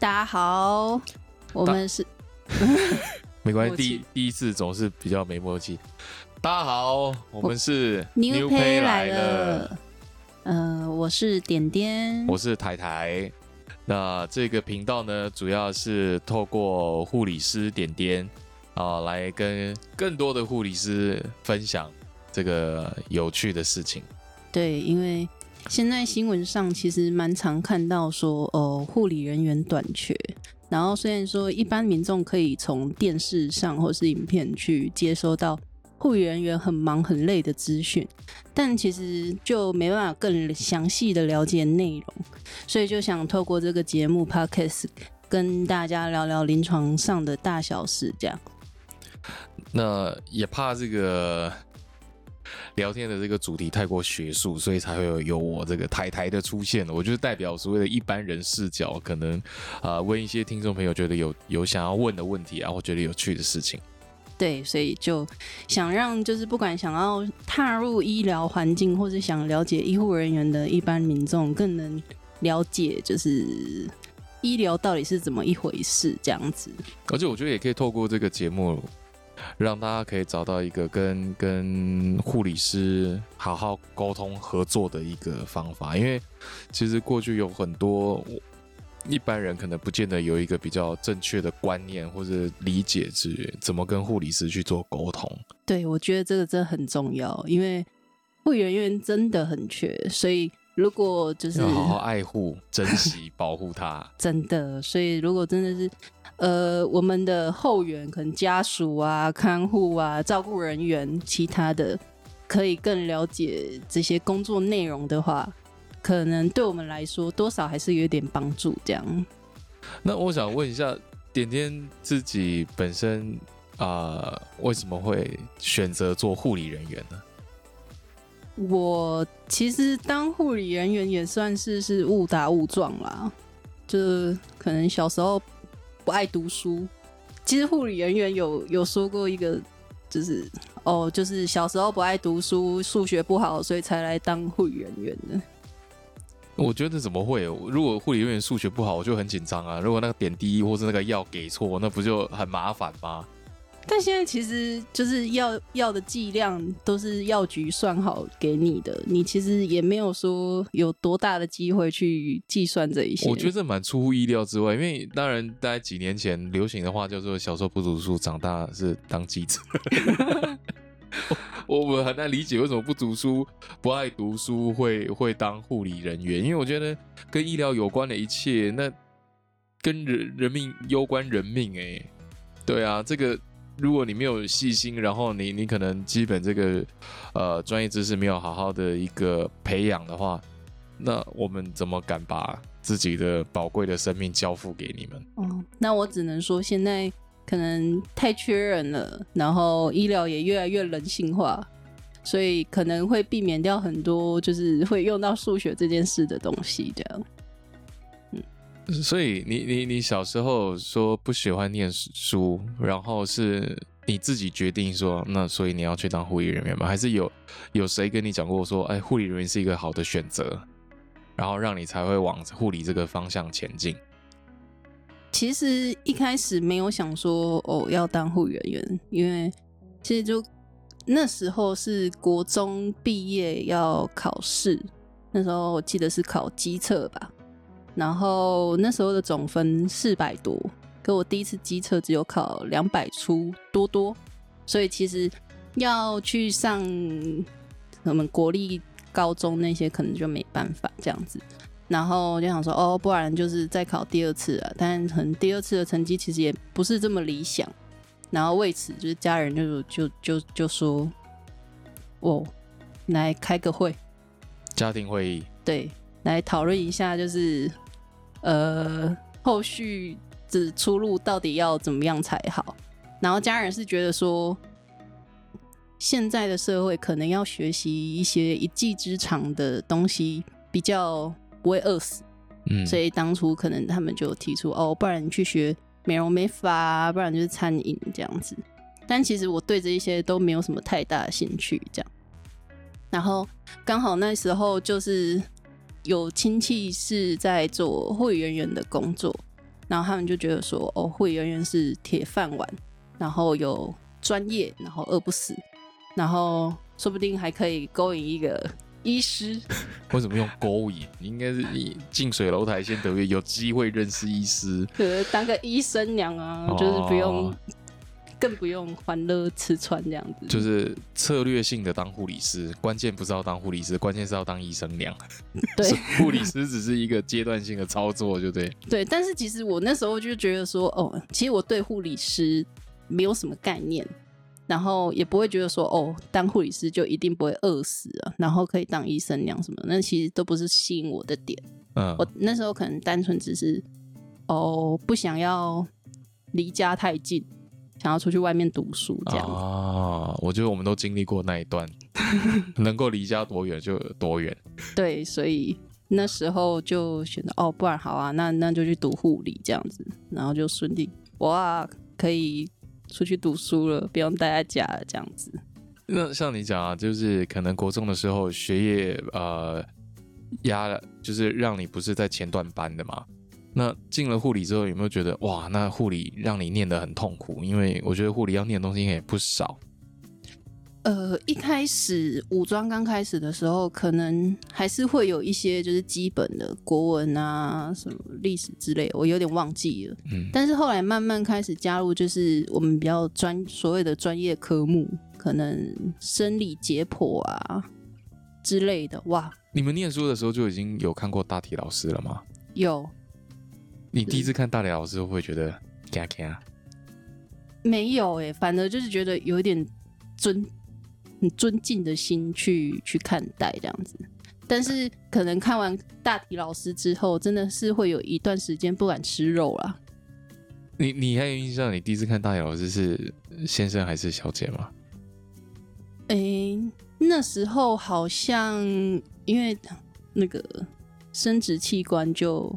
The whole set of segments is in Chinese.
大家好，我们是 没关系，第第一次总是比较没默契。大家好，我们是 New Pay Pay 来了，呃，我是点点，我是台台。那这个频道呢，主要是透过护理师点点啊，来跟更多的护理师分享这个有趣的事情。对，因为现在新闻上其实蛮常看到说，呃，护理人员短缺。然后虽然说一般民众可以从电视上或是影片去接收到护理人员很忙很累的资讯，但其实就没办法更详细的了解内容，所以就想透过这个节目 podcast 跟大家聊聊临床上的大小事，这样。那也怕这个聊天的这个主题太过学术，所以才会有有我这个台台的出现。我就是代表所谓的一般人视角，可能啊、呃问一些听众朋友觉得有有想要问的问题啊，或觉得有趣的事情。对，所以就想让就是不管想要踏入医疗环境，或是想了解医护人员的一般民众，更能了解就是医疗到底是怎么一回事这样子。而且我觉得也可以透过这个节目，让大家可以找到一个跟跟护理师好好沟通合作的一个方法。因为其实过去有很多一般人可能不见得有一个比较正确的观念或者理解是怎么跟护理师去做沟通。对，我觉得这个真的很重要，因为护理人员真的很缺，所以如果就是要好好爱护、珍惜、保护它。真的，所以如果真的是呃，我们的后援可能家属啊、看护啊、照顾人员，其他的可以更了解这些工作内容的话，可能对我们来说多少还是有点帮助。这样，那我想问一下，点点自己本身啊、呃为什么会选择做护理人员呢？我其实当护理人员也算是是误打误撞啦，就可能小时候不爱读书。其实护理人员有有说过一个，就是哦，就是小时候不爱读书，数学不好，所以才来当护理人员的。我觉得怎么会？如果护理人员数学不好，我就很紧张啊。如果那个点滴或是那个药给错，那不就很麻烦吗？但现在其实就是药药的剂量都是药局算好给你的，你其实也没有说有多大的机会去计算这一些。我觉得这蛮出乎意料之外，因为当然，大概几年前流行的话叫做“小时候不读书，长大是当记者” 我我很难理解为什么不读书、不爱读书会会当护理人员，因为我觉得跟医疗有关的一切，那跟人人命攸关人命哎、对啊，这个如果你没有细心，然后你你可能基本这个呃专业知识没有好好的一个培养的话，那我们怎么敢把自己的宝贵的生命交付给你们？哦，那我只能说现在可能太缺人了，然后医疗也越来越人性化，所以可能会避免掉很多就是会用到数学这件事的东西。这样，所以你你你小时候说不喜欢念书，然后是你自己决定说，那所以你要去当护理人员吗？还是有有谁跟你讲过说，哎，护理人员是一个好的选择，然后让你才会往护理这个方向前进？其实一开始没有想说哦要当护理人员，因为其实就那时候是国中毕业要考试，那时候我记得是考机测吧，然后那时候的总分四百多，可我第一次机测只有考两百出多多，所以其实要去上我们国立高中那些可能就没办法这样子。然后就想说，哦，不然就是再考第二次啊。但可能第二次的成绩其实也不是这么理想。然后为此，就是家人就就就就说，哦，来开个会，家庭会议，对，来讨论一下，就 是呃，后续的出路到底要怎么样才好。然后家人是觉得说，现在的社会可能要学习一些一技之长的东西，比较不会饿死。嗯，所以当初可能他们就提出哦，不然你去学美容美发、啊，不然就是餐饮这样子。但其实我对这一些都没有什么太大的兴趣，这样。然后刚好那时候就是有亲戚是在做护理人员的工作，然后他们就觉得说，哦，护理人员是铁饭碗，然后有专业，然后饿不死，然后说不定还可以勾引一个医师。为什么用勾引？应该是你近水楼台先得月，有机会认识医师，呃，当个医生娘啊，就是不用，更不用欢乐吃穿这样子。就是策略性的当护理师，关键不是要当护理师，关键是要当医生娘。对，护理师只是一个阶段性的操作，就对。对，但是其实我那时候就觉得说，哦，其实我对护理师没有什么概念。然后也不会觉得说哦，当护理师就一定不会饿死啊，然后可以当医生娘什么，那其实都不是吸引我的点。嗯，我那时候可能单纯只是哦，不想要离家太近，想要出去外面读书这样。啊，我觉得我们都经历过那一段，能够离家多远就多远。对，所以那时候就选择哦，不然好啊，那那就去读护理这样子，然后就顺利哇，可以。出去读书了，不用待在家了，这样子。那像你讲啊，就是可能国中的时候学业呃压了，就是让你不是在前段班的嘛。那进了护理之后，有没有觉得哇，那护理让你念得很痛苦？因为我觉得护理要念的东西也不少。呃，一开始武装刚开始的时候，可能还是会有一些就是基本的国文啊、什么历史之类，我有点忘记了。嗯，但是后来慢慢开始加入，就是我们比较专所谓的专业科目，可能生理解剖啊之类的。哇，你们念书的时候就已经有看过大体老师了吗？有。你第一次看大体老师会不会觉得惊惊？没有哎，反而就是觉得有一点尊。很尊敬的心去去看待这样子，但是可能看完大体老师之后，真的是会有一段时间不敢吃肉啦。你你还有印象？你第一次看大体老师是先生还是小姐吗？哎，那时候好像因为那个生殖器官就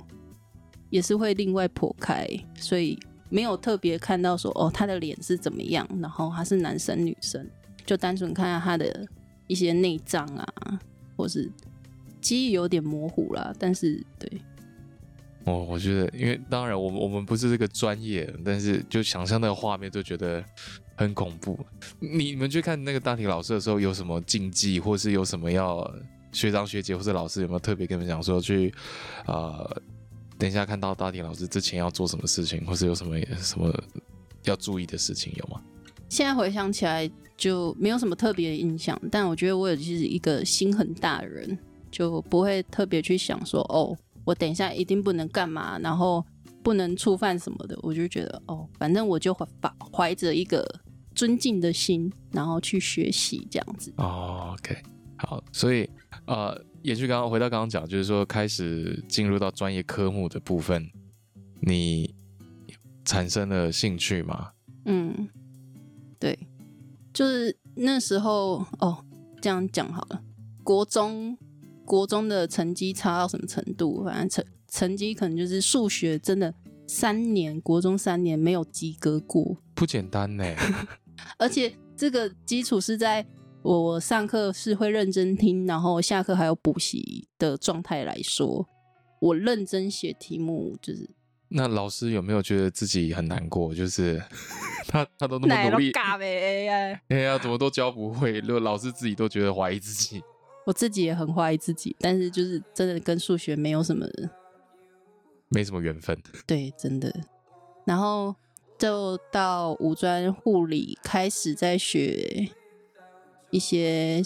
也是会另外剖开，所以没有特别看到说哦他的脸是怎么样，然后他是男生女生。就单纯看下他的一些内脏啊，或是记忆有点模糊啦，但是对，哦，我觉得，因为当然，我们我们不是这个专业，但是就想象那个画面，就觉得很恐怖。你们去看那个大体老师的时候，有什么禁忌，或是有什么要学长学姐或者老师有没有特别跟你们讲说，去呃，等一下看到大体老师之前要做什么事情，或是有什么什么要注意的事情有吗？现在回想起来。就没有什么特别的印象，但我觉得我也是一个心很大的人，就不会特别去想说哦，我等一下一定不能干嘛，然后不能触犯什么的。我就觉得哦，反正我就怀怀着一个尊敬的心，然后去学习这样子。哦，OK，好，所以呃，延续刚刚回到刚刚讲，就是说开始进入到专业科目的部分，你产生了兴趣吗？嗯，对。就是那时候哦，这样讲好了。国中国中的成绩差到什么程度？反正成成绩可能就是数学真的三年，国中三年没有及格过，不简单呢。而且这个基础是在我我上课是会认真听，然后下课还有补习的状态来说，我认真写题目就是。那老师有没有觉得自己很难过？就是 他他都那么努力，哎呀，怎么都教不会？如果老师自己都觉得怀疑自己，我自己也很怀疑自己，但是就是真的跟数学没有什么，没什么缘分。对，真的。然后就到五专护理开始在学一些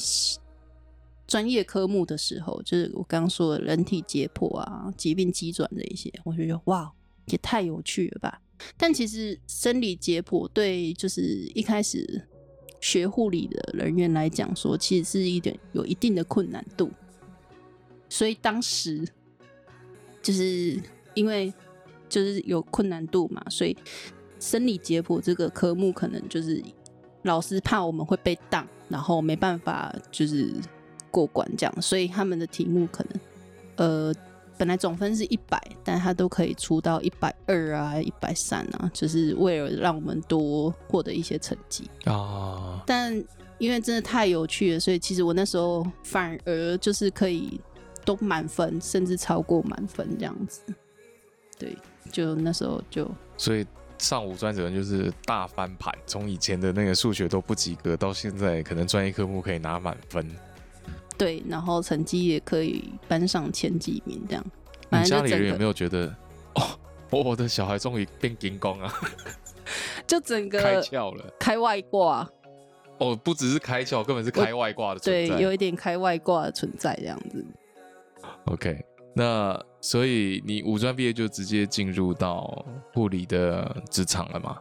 专业科目的时候，就是我刚刚说的人体解剖啊、疾病机转的一些，我就觉得哇。也太有趣了吧！但其实生理解剖对就是一开始学护理的人员来讲说，其实是一点有一定的困难度。所以当时就是因为就是有困难度嘛，所以生理解剖这个科目可能就是老师怕我们会被当，然后没办法就是过关这样，所以他们的题目可能呃。本来总分是一百，但他都可以出到一百二啊，一百三啊，就是为了让我们多获得一些成绩啊。但因为真的太有趣了，所以其实我那时候反而就是可以都满分，甚至超过满分这样子。对，就那时候就所以上五专者就是大翻盘，从以前的那个数学都不及格，到现在可能专业科目可以拿满分。对，然后成绩也可以班上前几名这样。你家里人有没有觉得，哦，我的小孩终于变金光啊，就整个开个窍了？开外挂，哦，不只是开窍，根本是开外挂的存对，在。有一点开外挂的存在这样子。OK，那所以你五专毕业就直接进入到护理的职场了吗？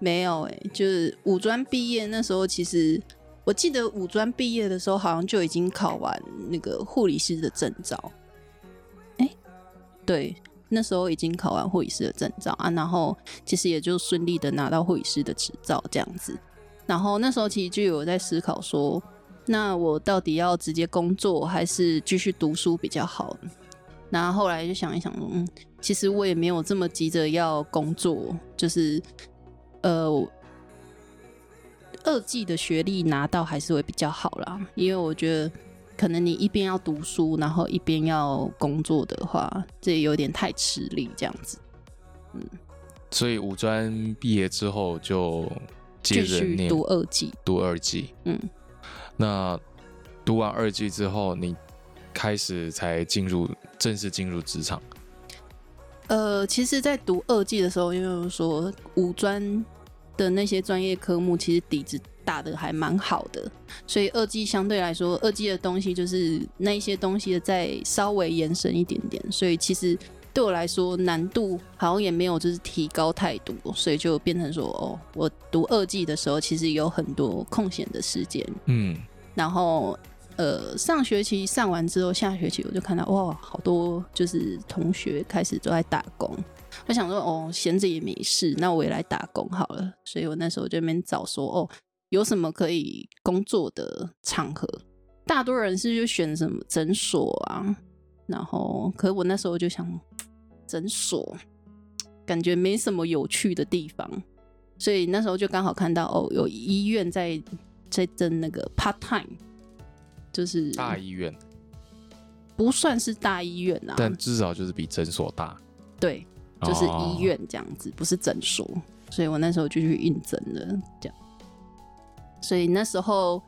没有哎、就是五专毕业那时候，其实我记得五专毕业的时候，好像就已经考完那个护理师的证照。哎、对，那时候已经考完护理师的证照啊，然后其实也就顺利的拿到护理师的执照这样子。然后那时候其实就有在思考说，那我到底要直接工作还是继续读书比较好？然后后来就想一想，嗯，其实我也没有这么急着要工作，就是呃，二技的学历拿到还是会比较好啦，因为我觉得可能你一边要读书，然后一边要工作的话，这有点太吃力这样子。嗯所以五专毕业之后就接继着念续读二技，读二技。嗯，那读完二技之后，你开始才进入正式进入职场。呃，其实，在读二技的时候，因为我说五专的那些专业科目，其实底子打的还蛮好的，所以二技相对来说，二技的东西就是那一些东西的再稍微延伸一点点，所以其实对我来说难度好像也没有就是提高太多，所以就变成说，哦，我读二技的时候，其实有很多空闲的时间，嗯，然后呃，上学期上完之后，下学期我就看到哇，好多就是同学开始都在打工。我想说，哦，闲着也没事，那我也来打工好了。所以我那时候就边找说，哦，有什么可以工作的场合？大多人是就选什么诊所啊，然后，可我那时候就想，诊所感觉没什么有趣的地方，所以那时候就刚好看到哦，有医院在在争那个 part time，就是大医院，不算是大医院啊，但至少就是比诊所大。对，就是哦医院这样子，不是诊所，所以我那时候就去应征了，这样。所以那时候，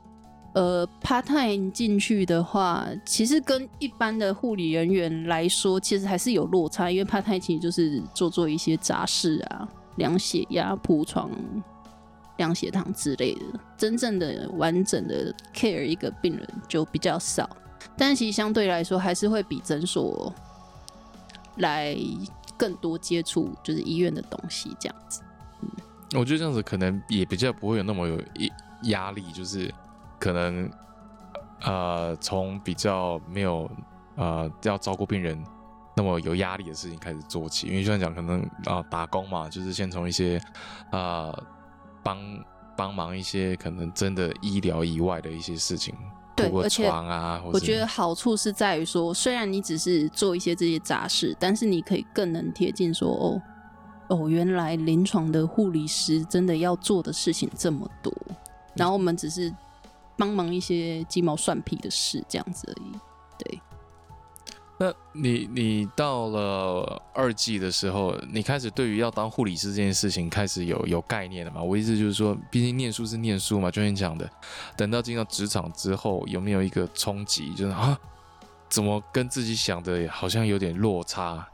呃，part time 进去的话，其实跟一般的护理人员来说，其实还是有落差，因为 part time 其实就是做做一些杂事啊，量血压、铺床、量血糖之类的，真正的完整的 care 一个病人就比较少。但其实相对来说，还是会比诊所来更多接触，就是医院的东西这样子。嗯我觉得这样子可能也比较不会有那么有压力，就是可能呃从比较没有呃要照顾病人那么有压力的事情开始做起，因为就像讲可能啊、打工嘛，就是先从一些呃帮帮忙一些可能真的医疗以外的一些事情，对而且我觉得好处是在于说，虽然你只是做一些这些杂事，但是你可以更能贴近说，哦哦，原来临床的护理师真的要做的事情这么多，然后我们只是帮忙一些鸡毛蒜皮的事这样子而已。对，那你你到了二季的时候，你开始对于要当护理师这件事情开始有有概念了嘛？我意思就是说，毕竟念书是念书嘛，就像你讲的，等到进到职场之后，有没有一个冲击，就是啊，怎么跟自己想的好像有点落差？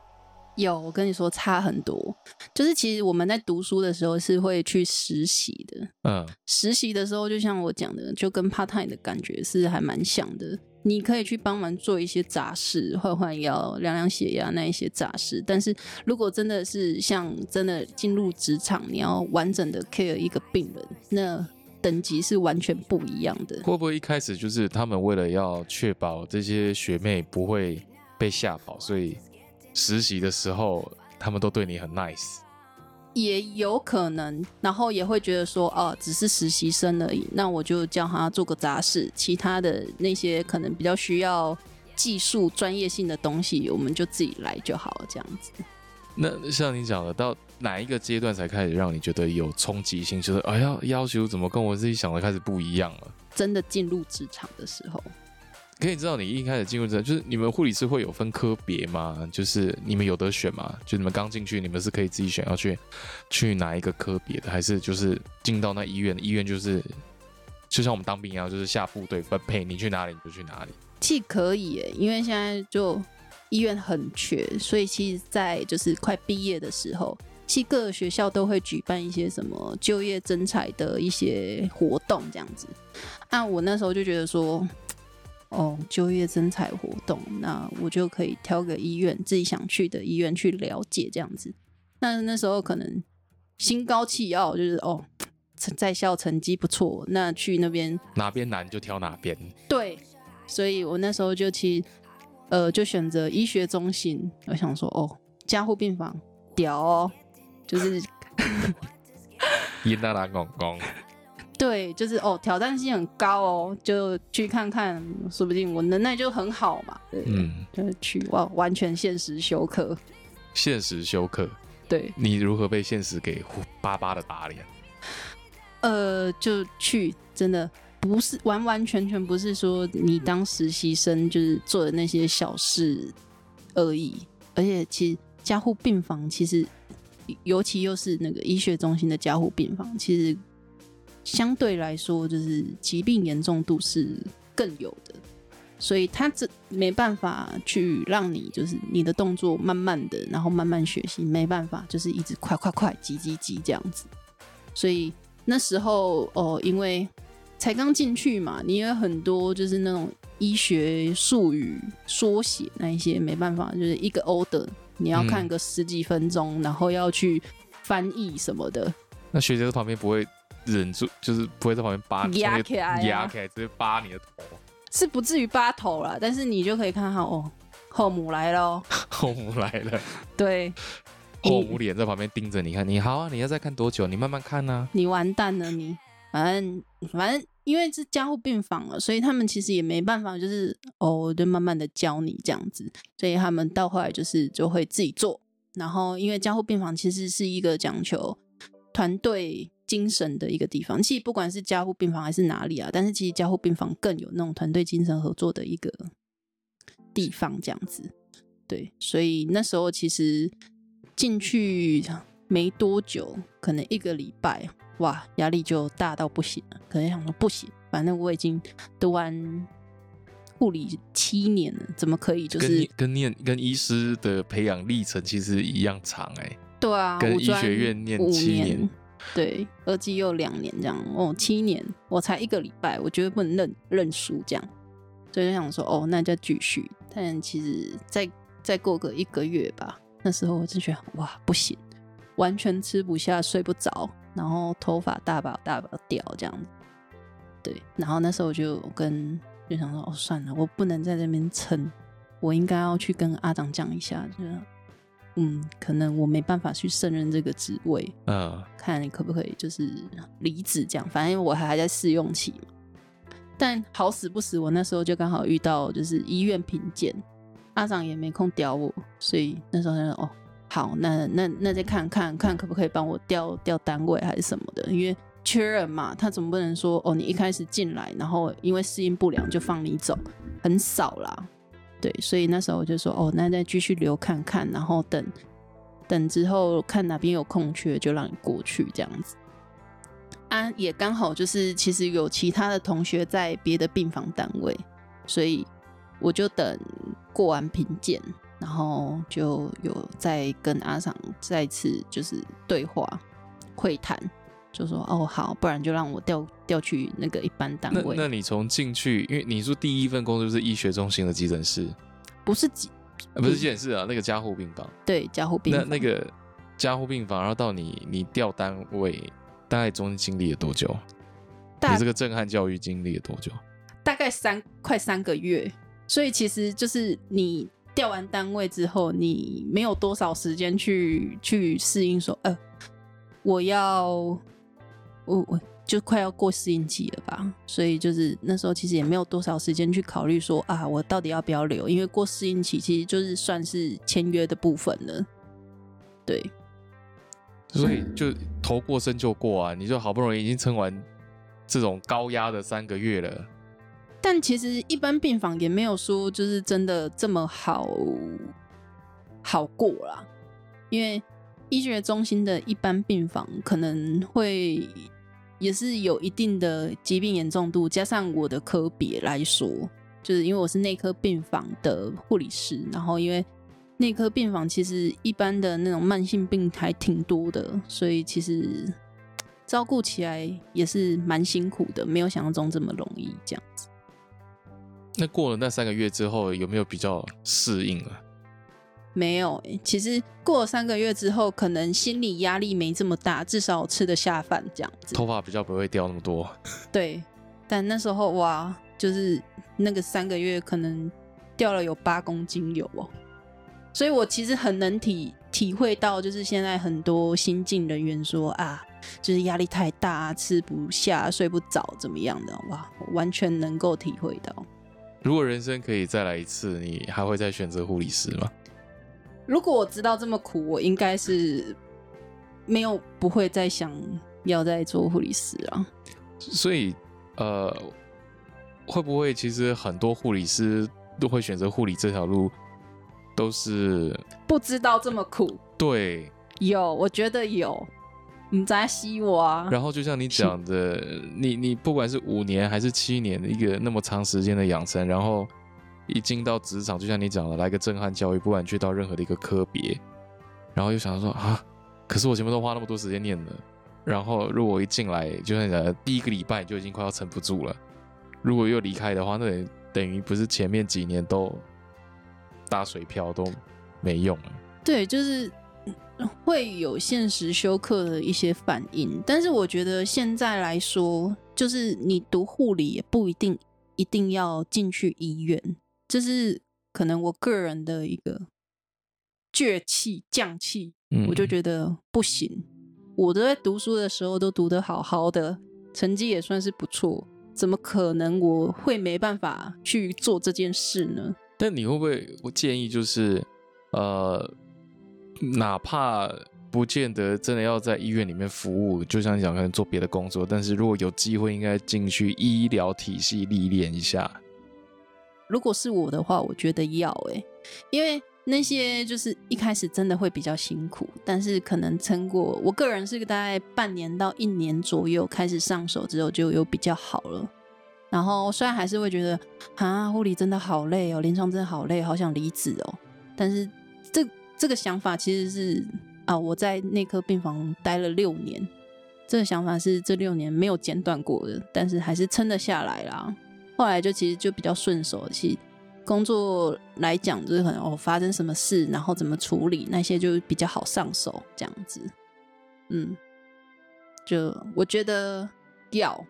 有，我跟你说差很多。就是其实我们在读书的时候是会去实习的，嗯，实习的时候，就像我讲的，就跟 part time 的感觉是还蛮像的。你可以去帮忙做一些杂事，换换药、量量血压那一些杂事。但是如果真的是像真的进入职场，你要完整的 care 一个病人，那等级是完全不一样的。会不会一开始就是他们为了要确保这些学妹不会被吓跑，所以实习的时候他们都对你很 nice？也有可能，然后也会觉得说，哦，只是实习生而已，那我就叫他做个杂事，其他的那些可能比较需要技术专业性的东西，我们就自己来就好了，这样子。那像你讲的，到哪一个阶段才开始让你觉得有冲击性？就是哎呀，要求怎么跟我自己想的开始不一样了？真的进入职场的时候，可以知道你一开始进入这，就是你们护理师会有分科别吗？就是你们有得选吗？就你们刚进去，你们是可以自己选要去去哪一个科别的，还是就是进到那医院？医院就是就像我们当兵一样，就是下部队分配，你去哪里你就去哪里。其实可以耶，因为现在就医院很缺，所以其实，在就是快毕业的时候，其实各个学校都会举办一些什么就业征才的一些活动，这样子。那我那时候就觉得说，哦，就业征才活动，那我就可以挑个医院自己想去的医院去了解这样子。那那时候可能心高气傲，就是哦，在校成绩不错，那去那边哪边难就挑哪边。对，所以我那时候就去，呃，就选择医学中心。我想说，哦，加护病房屌哦，就是伊那拉公公，对，就是哦，挑战性很高哦，就去看看，说不定我能耐就很好嘛。对，嗯，就是去哇，完全现实休克。现实休克，对，你如何被现实给巴巴的打脸？呃，就去，真的不是完完全全不是说你当实习生就是做的那些小事而已，而且其实加护病房其实，尤其又是那个医学中心的加护病房，其实相对来说就是疾病严重度是更有的，所以他这没办法去让你就是你的动作慢慢的，然后慢慢学习，没办法就是一直快快快急急急这样子，所以。那时候哦，因为才刚进去嘛，你有很多就是那种医学术语缩写那一些没办法，就是一个 order 你要看个十几分钟，然后要去翻译什么的。那学姐在旁边不会忍住，就是不会在旁边扒压起来，压起来直接扒你的头，是不至于扒头了，但是你就可以看到哦，后母来了，后母来了，对。后母脸在旁边盯着你看，你好啊，你要再看多久？你慢慢看呢。你完蛋了，你反正反正因为是加护病房了，所以他们其实也没办法，就是哦，就慢慢的教你这样子。所以他们到后来就是就会自己做。然后因为加护病房其实是一个讲求团队精神的一个地方，其实不管是加护病房还是哪里啊，但是其实加护病房更有那种团队精神合作的一个地方，这样子。对，所以那时候其实。进去没多久，可能一个礼拜，哇，压力就大到不行了。可能想说不行，反正我已经读完护理七年了，怎么可以就是跟念跟医师的培养历程其实一样长哎。对啊，跟医学院念七年，对，二技又两年这样哦，七年我才一个礼拜，我觉得不能认认输这样，所以就想说哦，那就继续。但其实再再过个一个月吧。那时候我就觉得哇不行，完全吃不下睡不着，然后头发大把大把掉这样子。对，然后那时候我就跟就想说哦算了，我不能在这边撑，我应该要去跟阿长讲一下，就嗯，可能我没办法去胜任这个职位，嗯，看你可不可以就是离职这样，反正我还还在试用期嘛。但好死不死，我那时候就刚好遇到就是医院评鉴。阿长也没空屌我，所以那时候他说：“哦，好，那那那再看看看可不可以帮我调调单位还是什么的，因为缺人嘛，他总不能说哦，你一开始进来，然后因为适应不良就放你走，很少啦。对，所以那时候我就说：哦，那再继续留看看，然后等等之后看哪边有空缺就让你过去这样子。啊，也刚好就是其实有其他的同学在别的病房单位，所以。我就等过完评鉴，然后就有再跟阿桑再次就是对话会谈，就说哦好，不然就让我调调去那个一般单位。那那你从进去，因为你说第一份工作是医学中心的急诊室，不是急，不是急诊室啊，那个加护病房。对，加护病。那那个加护病房，然后到你你调单位，大概中间经历了多久？你这个震撼教育经历了多久？大概三快三个月。所以其实就是你调完单位之后，你没有多少时间去去适应，说，呃，我要，我我就快要过适应期了吧。所以就是那时候其实也没有多少时间去考虑说，啊，我到底要不要留？因为过适应期其实就是算是签约的部分了。对，所以就头过身就过啊，你就好不容易已经撑完这种高压的三个月了。但其实一般病房也没有说就是真的这么好好过啦，因为医学中心的一般病房可能会也是有一定的疾病严重度，加上我的科别来说，就是因为我是内科病房的护理师，然后因为内科病房其实一般的那种慢性病还挺多的，所以其实照顾起来也是蛮辛苦的，没有想象中这么容易这样子。那过了那三个月之后，有没有比较适应了？没有、欸，其实过了三个月之后，可能心理压力没这么大，至少吃得下饭这样子。头发比较不会掉那么多。对，但那时候哇，就是那个三个月可能掉了有八公斤有哦，所以我其实很能体体会到，就是现在很多新进人员说啊，就是压力太大，吃不下、睡不着怎么样的，哇，完全能够体会到。如果人生可以再来一次，你还会再选择护理师吗？如果我知道这么苦，我应该是没有不会再想要再做护理师啊。所以，呃，会不会其实很多护理师都会选择护理这条路，都是不知道这么苦，对？有，我觉得有。你在吸我啊？然后就像你讲的，你你不管是五年还是七年的一个那么长时间的养成，然后一进到职场，就像你讲的，来个震撼教育，不管去到任何的一个科别，然后又想说啊，可是我前面都花那么多时间念了，然后如果我一进来，就像你讲的，第一个礼拜就已经快要撑不住了，如果又离开的话，那等等于不是前面几年都打水漂都没用了。对，就是会有现实休克的一些反应，但是我觉得现在来说，就是你读护理也不一定一定要进去医院，这是可能我个人的一个倔气犟气，嗯我就觉得不行。我都在读书的时候都读得好好的，成绩也算是不错，怎么可能我会没办法去做这件事呢？但你会不会？我建议就是，呃，哪怕不见得真的要在医院里面服务，就像你讲，可能做别的工作，但是如果有机会，应该进去医疗体系历练一下。如果是我的话，我觉得要诶、因为那些就是一开始真的会比较辛苦，但是可能撑过，我个人是大概半年到一年左右开始上手之后，就有比较好了。然后虽然还是会觉得啊，护理真的好累哦，临床真的好累，好想离职哦。但是这这个想法其实是啊，我在内科病房待了六年，这个想法是这六年没有间断过的，但是还是撑得下来啦。后来就其实就比较顺手，其实工作来讲就是可能哦发生什么事，然后怎么处理那些就比较好上手这样子。嗯，就我觉得要，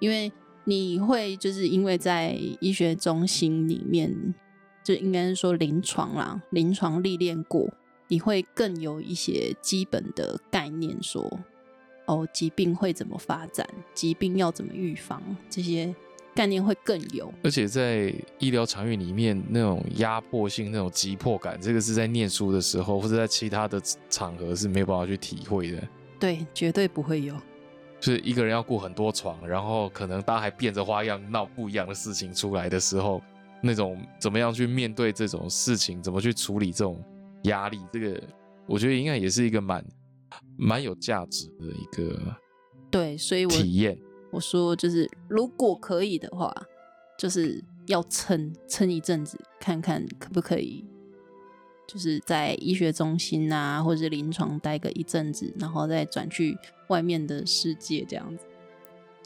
因为你会就是因为在医学中心里面，就应该是说临床啦，临床历练过，你会更有一些基本的概念说。哦，疾病会怎么发展？疾病要怎么预防？这些概念会更有。而且在医疗场域里面，那种压迫性、那种急迫感，这个是在念书的时候或者在其他的场合是没有办法去体会的。对，绝对不会有。就是一个人要顾很多床，然后可能大家还变着花样闹不一样的事情出来的时候，那种怎么样去面对这种事情，怎么去处理这种压力，这个我觉得应该也是一个蛮蛮有价值的一个对，所以我体验。我说就是，如果可以的话，就是要撑撑一阵子，看看可不可以，就是在医学中心啊，或者是临床待个一阵子，然后再转去外面的世界这样子。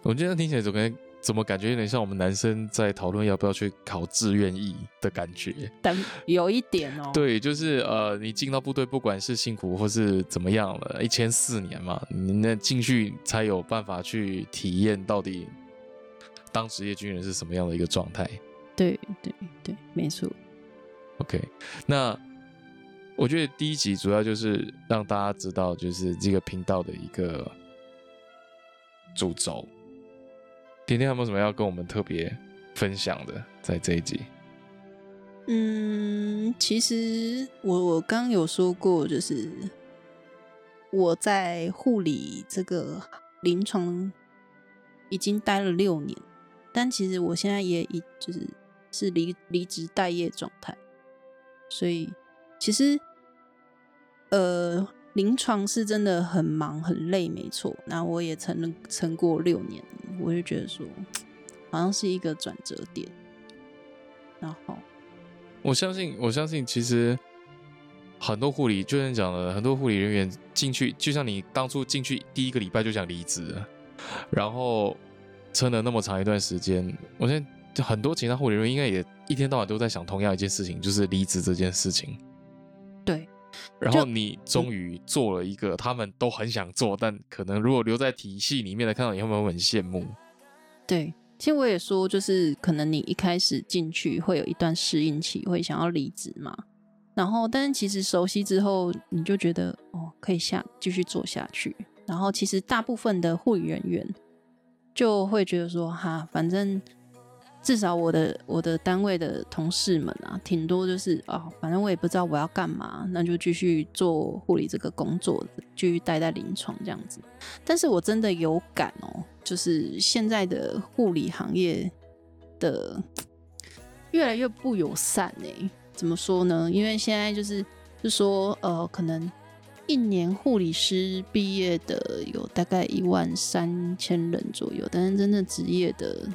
我觉得听起来总跟怎么感觉有点像我们男生在讨论要不要去考志愿役的感觉。但有一点哦、对，就是呃，你进到部队，不管是辛苦或是怎么样了，一千四年嘛，你那进去才有办法去体验到底当职业军人是什么样的一个状态。对对对，没错。OK，那我觉得第一集主要就是让大家知道，就是这个频道的一个主轴。甜甜有没有什么要跟我们特别分享的，在这一集？嗯，其实我我刚有说过，就是我在护理这个临床已经待了六年，但其实我现在也已就是是离离职待业状态，所以其实呃，临床是真的很忙很累，没错。那我也撑撑过六年，我就觉得说，好像是一个转折点。然后，我相信，我相信，其实很多护理，就像讲的，很多护理人员进去，就像你当初进去第一个礼拜就想离职，然后撑了那么长一段时间，我现在很多其他护理人员应该也一天到晚都在想同样一件事情，就是离职这件事情。对。然后你终于做了一个他们都很想做，但可能如果留在体系里面的看到你，会不会很羡慕？对，其实我也说，就是可能你一开始进去会有一段适应期，会想要离职嘛。然后，但是其实熟悉之后，你就觉得哦，可以下继续做下去。然后，其实大部分的护理人员就会觉得说，哈，反正。至少我的我的单位的同事们啊，挺多就是啊，反正我也不知道我要干嘛，那就继续做护理这个工作，继续待在临床这样子。但是我真的有感哦，就是现在的护理行业的越来越不友善哎，怎么说呢？因为现在就是是说呃，可能一年护理师毕业的有大概一万三千人左右，但是真正职业的。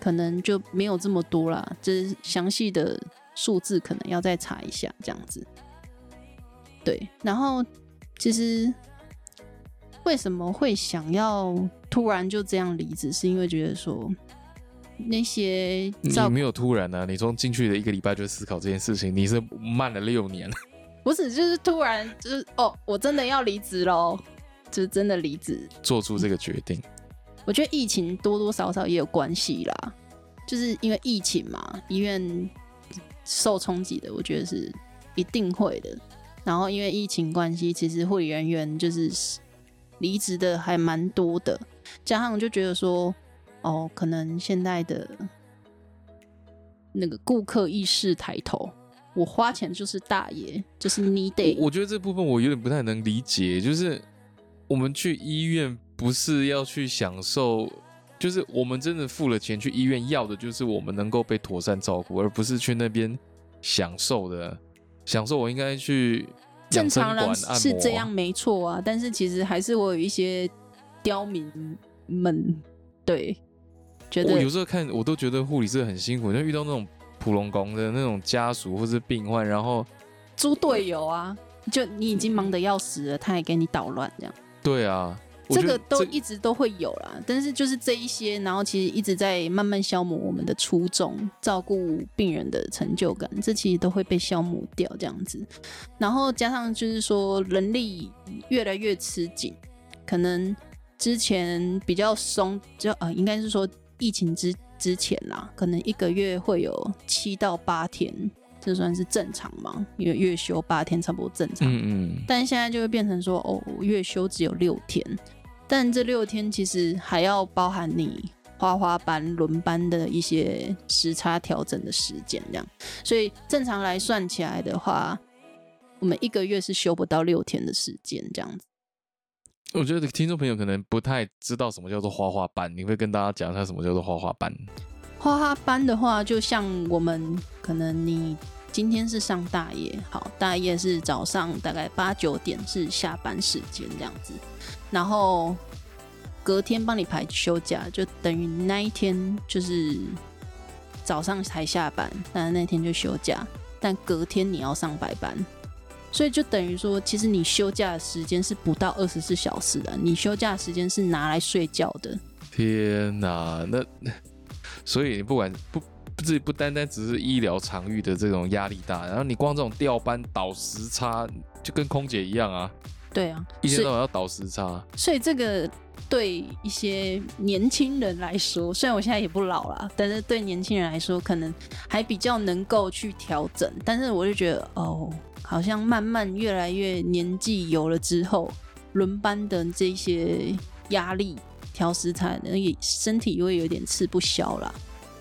可能就没有这么多啦，这详细的数字可能要再查一下，这样子。对，然后其实为什么会想要突然就这样离职，是因为觉得说那些你没有突然啊，你从进去的一个礼拜就思考这件事情，你是慢了六年，不是，就是突然就是哦，我真的要离职喽，就是真的离职，做出这个决定。我觉得疫情多多少少也有关系啦，就是因为疫情嘛，医院受冲击的，我觉得是一定会的。然后因为疫情关系，其实护理人员就是离职的还蛮多的，加上就觉得说，哦，可能现在的那个顾客意识抬头，我花钱就是大爷，就是你得。我觉得这部分我有点不太能理解，就是我们去医院。不是要去享受，就是我们真的付了钱去医院，要的就是我们能够被妥善照顾，而不是去那边享受的。享受我应该去正常人是这样没错啊，但是其实还是我有一些刁民们，对，觉得我有时候看我都觉得护理是很辛苦，就遇到那种普龙宫的那种家属或是病患，然后猪队友啊，就你已经忙得要死了，他还给你捣乱这样。对啊。这个都一直都会有啦，但是就是这一些，然后其实一直在慢慢消磨我们的初衷，照顾病人的成就感，这其实都会被消磨掉这样子。然后加上就是说人力越来越吃紧，可能之前比较松，就呃应该是说疫情之之前啦，可能一个月会有七到八天，这算是正常吗？因为月休八天差不多正常。嗯嗯。但现在就会变成说，哦，月休只有六天。但这六天其实还要包含你花花班轮班的一些时差调整的时间，这样，所以正常来算起来的话，我们一个月是休不到六天的时间，这样子。我觉得听众朋友可能不太知道什么叫做花花班，你会跟大家讲一下什么叫做花花班？花花班的话，就像我们可能你今天是上大夜，好，大夜是早上大概八九点是下班时间这样子。然后隔天帮你排休假，就等于那一天就是早上才下班，但那天就休假。但隔天你要上白班，所以就等于说，其实你休假的时间是不到二十四小时的，你休假时间是拿来睡觉的。天哪，那 所以不管不不是不单单只是医疗场域的这种压力大，然后你光这种调班倒时差，就跟空姐一样啊。对啊，一天到晚要倒时差，所以这个对一些年轻人来说，虽然我现在也不老了，但是对年轻人来说，可能还比较能够去调整。但是我就觉得，哦，好像慢慢越来越年纪有了之后，轮班的这些压力、调时差，那也身体会有点吃不消了。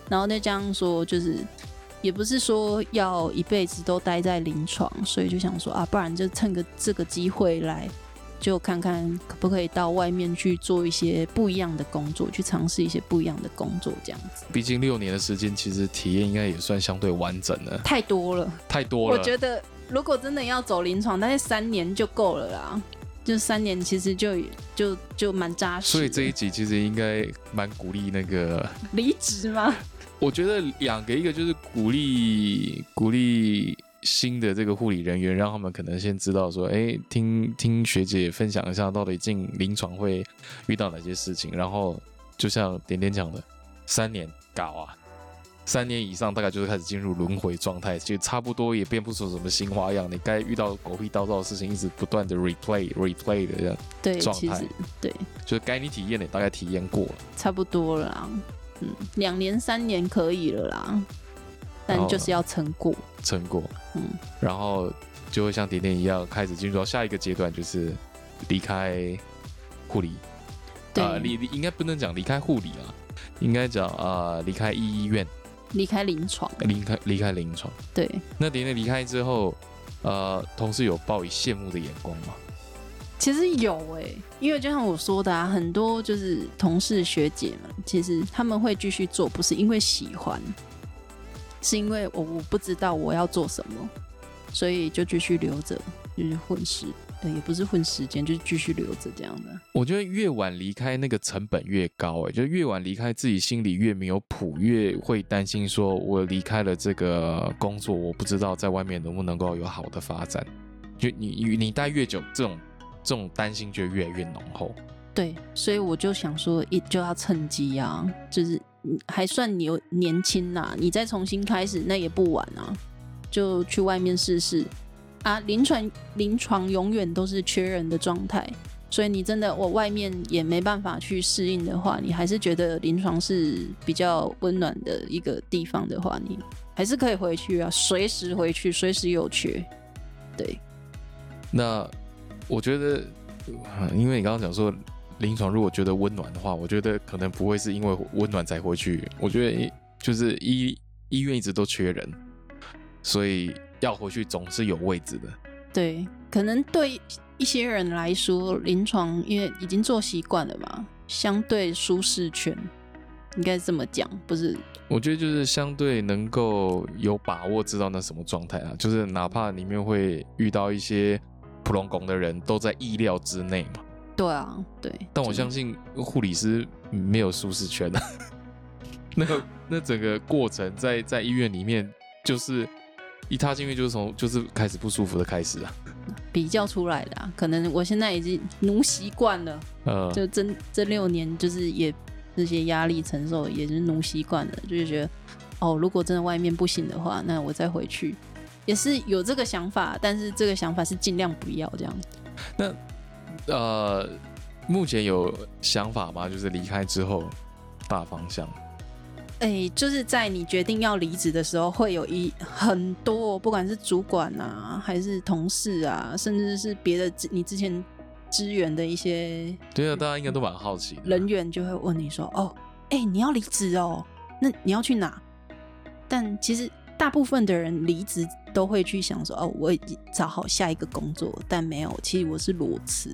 然后再加上说，就是。也不是说要一辈子都待在临床，所以就想说啊，不然就趁个这个机会来就看看可不可以到外面去做一些不一样的工作，去尝试一些不一样的工作，这样子。毕竟六年的时间，其实体验应该也算相对完整了，太多了，太多了。我觉得如果真的要走临床，大概三年就够了啦。就三年，其实就就就蛮扎实。所以这一集其实应该蛮鼓励那个离职吗？我觉得两个，一个就是鼓励鼓励新的这个护理人员，让他们可能先知道说，哎，听听学姐分享一下，到底进临床会遇到哪些事情。然后就像点点讲的，三年搞啊。三年以上，大概就是开始进入轮回状态，就差不多也变不出什么新花样。你该遇到狗屁叨叨的事情，一直不断的 replay replay 的这样对状态，对，就是该你体验的大概体验过了，差不多了。嗯，两年三年可以了啦，但就是要撑过，撑过，嗯，然后就会像甜甜一样，开始进入到下一个阶段，就是离开护理，对，离应该不能讲离开护理啊，应该讲啊离开医院。离开临床，离开离开临床，对。那甜甜离开之后，呃，同事有报以羡慕的眼光吗？其实有哎，因为就像我说的啊，很多就是同事学姐们，其实他们会继续做，不是因为喜欢，是因为我我不知道我要做什么，所以就继续留着，就是混时。对，也不是混时间，就是继续留着这样的。我觉得越晚离开，那个成本越高。哎，就越晚离开，自己心里越没有谱，越会担心说，我离开了这个工作，我不知道在外面能不能够有好的发展。就你你你待越久，这种这种担心就越来越浓厚。对，所以我就想说，一就要趁机啊，就是还算你有年轻呐，你再重新开始，那也不晚啊，就去外面试试。啊，临床临床永远都是缺人的状态，所以你真的我外面也没办法去适应的话，你还是觉得临床是比较温暖的一个地方的话，你还是可以回去啊，随时回去，随时有缺。对。那我觉得，因为你刚刚讲说临床如果觉得温暖的话，我觉得可能不会是因为温暖才回去。我觉得就是医医院一直都缺人，所以。要回去总是有位置的，对，可能对一些人来说，临床因为已经做习惯了嘛，相对舒适圈，应该这么讲，不是？我觉得就是相对能够有把握知道那什么状态啊，就是哪怕里面会遇到一些普通工的人，都在意料之内嘛。对啊，对。但我相信护理师没有舒适圈的，那那整个过程在在医院里面就是。一踏进去就是从就是开始不舒服的开始啊，比较出来的啊，可能我现在已经奴习惯了，呃，就这这六年就是也这些压力承受也是奴习惯了，就是觉得哦，如果真的外面不行的话，那我再回去也是有这个想法，但是这个想法是尽量不要这样。那呃，目前有想法吗？就是离开之后大方向。哎，就是在你决定要离职的时候，会有一很多，不管是主管啊，还是同事啊，甚至是别的你之前支援的一些，对啊，大家应该都蛮好奇的。人员就会问你说：“哦，哎，你要离职哦？那你要去哪？”但其实大部分的人离职都会去想说：“哦，我已经找好下一个工作。”但没有，其实我是裸辞，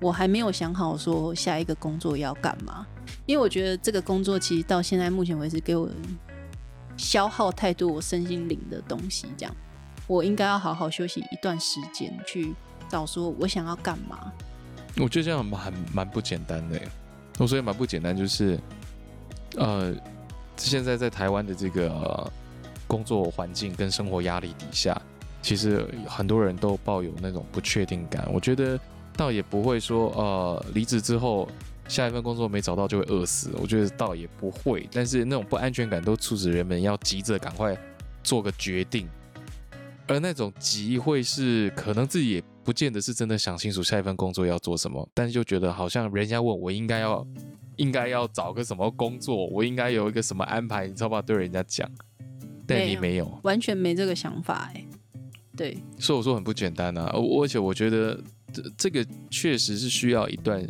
我还没有想好说下一个工作要干嘛。因为我觉得这个工作其实到现在目前为止给我消耗太多我身心灵的东西，这样我应该要好好休息一段时间，去找说我想要干嘛。我觉得这样蛮蛮不简单的，我所以蛮不简单，就是呃，现在在台湾的这个工作环境跟生活压力底下，其实很多人都抱有那种不确定感。我觉得倒也不会说呃离职之后。下一份工作没找到就会饿死，我觉得倒也不会，但是那种不安全感都促使人们要急着赶快做个决定，而那种急会是可能自己也不见得是真的想清楚下一份工作要做什么，但是就觉得好像人家问我应该要应该要找个什么工作，我应该有一个什么安排，你知道吧？对人家讲，但你没有，完全没这个想法哎，对，所以我说很不简单啊，而且我觉得这这个确实是需要一段。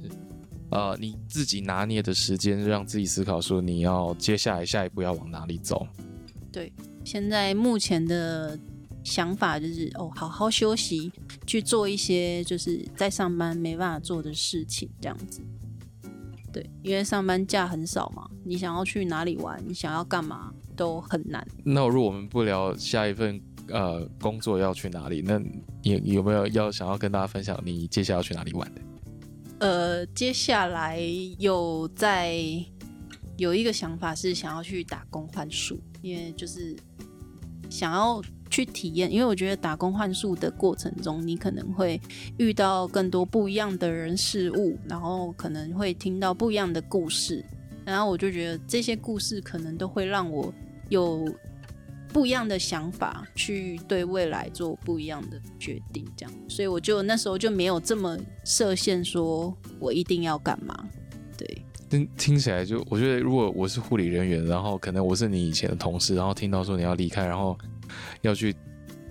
呃，你自己拿捏的时间，让自己思考说你要接下来下一步要往哪里走。对，现在目前的想法就是哦，好好休息，去做一些就是在上班没办法做的事情，这样子。对，因为上班假很少嘛，你想要去哪里玩，你想要干嘛都很难。那如果我们不聊下一份呃工作要去哪里，那你有没有要想要跟大家分享你接下来要去哪里玩的？呃，接下来有在有一个想法是想要去打工换宿，因为就是想要去体验，因为我觉得打工换宿的过程中，你可能会遇到更多不一样的人事物，然后可能会听到不一样的故事，然后我就觉得这些故事可能都会让我有不一样的想法，去对未来做不一样的决定，这样，所以我就那时候就没有这么设限，说我一定要干嘛，对。听听起来就，我觉得如果我是护理人员，然后可能我是你以前的同事，然后听到说你要离开，然后要去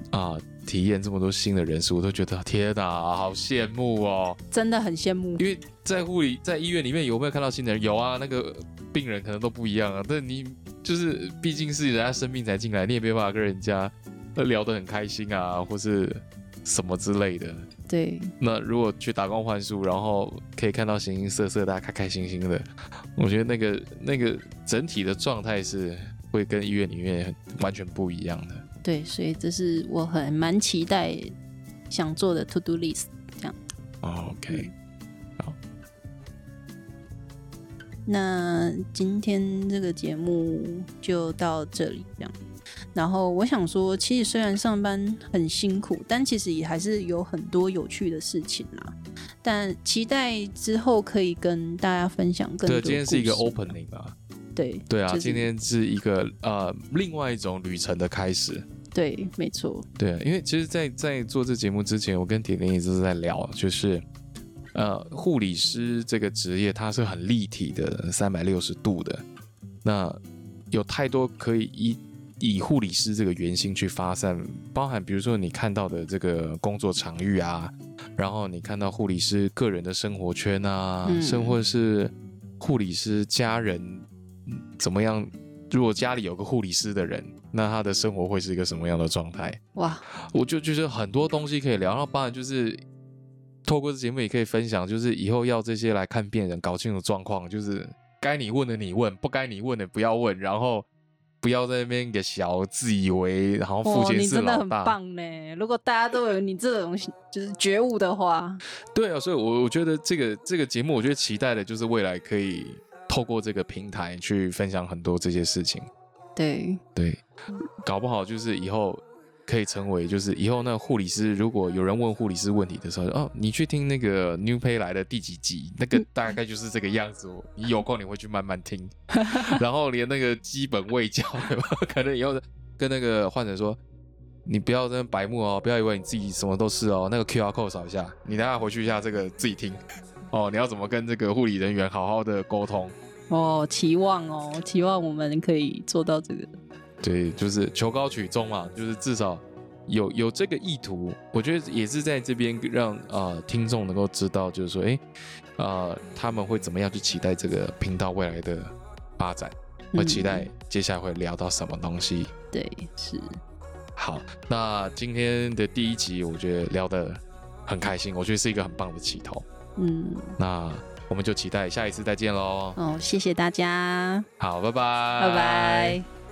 啊体验这么多新的人事，我都觉得天哪，好羡慕哦！真的很羡慕，因为在护理在医院里面有没有看到新的人？有啊，那个病人可能都不一样啊，但你就是毕竟是人家生病才进来，你也没办法跟人家聊得很开心啊，或是什么之类的。对，那如果去打工换宿，然后可以看到形形色色，大家开开心心的，我觉得那个那个整体的状态是会跟医院里面完全不一样的。对，所以这是我很蛮期待想做的 to do list，这样。OK，好。那今天这个节目就到这里，这样。然后我想说，其实虽然上班很辛苦，但其实也还是有很多有趣的事情啦。但期待之后可以跟大家分享更多。对，今天是一个 opening 啊。对对啊，今天是一个呃另外一种旅程的开始。对，没错。对啊，因为其实，在在做这节目之前，我跟铁林一直在聊，就是呃护理师这个职业，它是很立体的，三百六十度的。那有太多可以以以护理师这个原型去发散，包含比如说你看到的这个工作场域啊，然后你看到护理师个人的生活圈啊，甚或是护理师家人怎么样？如果家里有个护理师的人，那他的生活会是一个什么样的状态？哇，我就觉得很多东西可以聊。然后当然就是透过这节目也可以分享，就是以后要这些来看病人搞清楚状况，就是该你问的你问，不该你问的不要问，然后不要在那边给小自以为，然后父亲是老大。很棒呢！如果大家都有你这种就是觉悟的话，对啊，所以我我觉得这个这个节目，我觉得期待的就是未来可以。透过这个平台去分享很多这些事情，对对，搞不好就是以后可以成为，就是以后那护理师，如果有人问护理师问题的时候，哦，你去听那个 New Pay 来的第几集，那个 大概就是这个样子。你有空你会去慢慢听，然后连那个基本卫教，可能以后跟那个患者说，你不要在白目哦，不要以为你自己什么都是哦，那个 QR code 扫一下，你等下回去一下这个自己听。哦，你要怎么跟这个护理人员好好的沟通？哦，期望哦，期望我们可以做到这个。对，就是求高取中嘛，就是至少有有这个意图。我觉得也是在这边让呃听众能够知道，就是说，哎，呃，他们会怎么样去期待这个频道未来的发展，会期待接下来会聊到什么东西。对，是。好，那今天的第一集，我觉得聊得很开心，我觉得是一个很棒的起头。嗯，那我们就期待下一次再见喽。哦，谢谢大家。好，拜拜，拜拜。